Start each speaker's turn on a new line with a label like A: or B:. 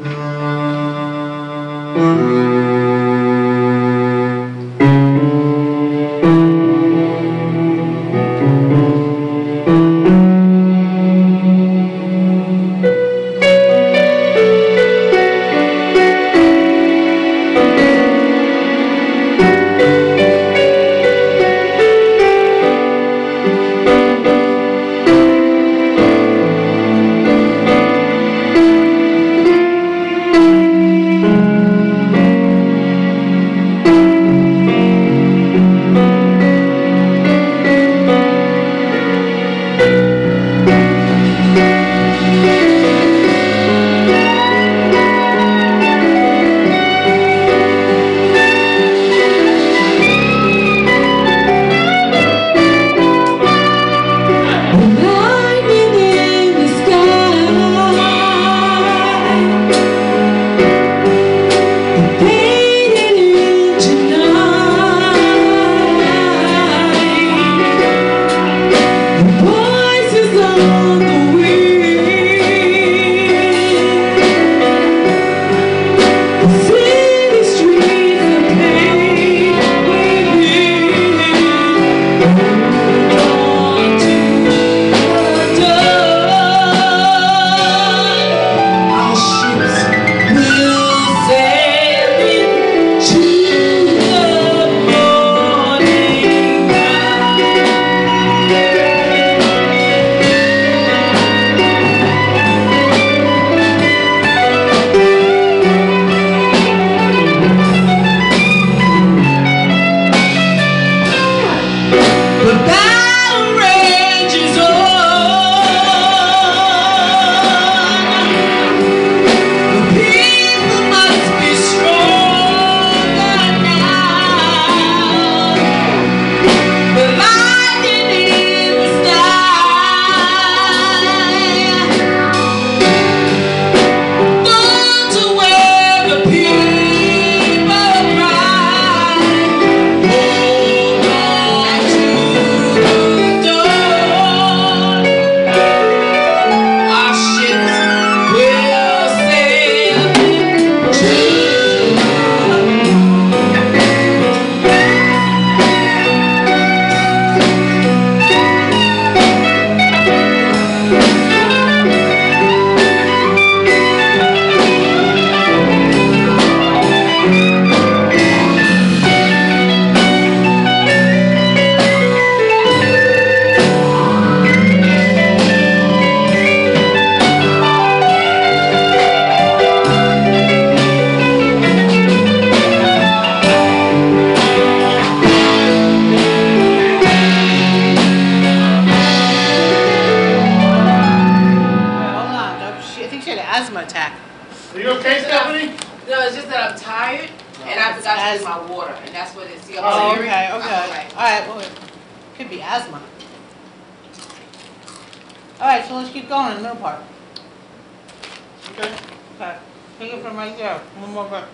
A: 음... 음... the
B: back. Could be asthma. All right, so let's keep going in the middle part.
C: Okay.
B: Okay. Take it from right there. One more breath.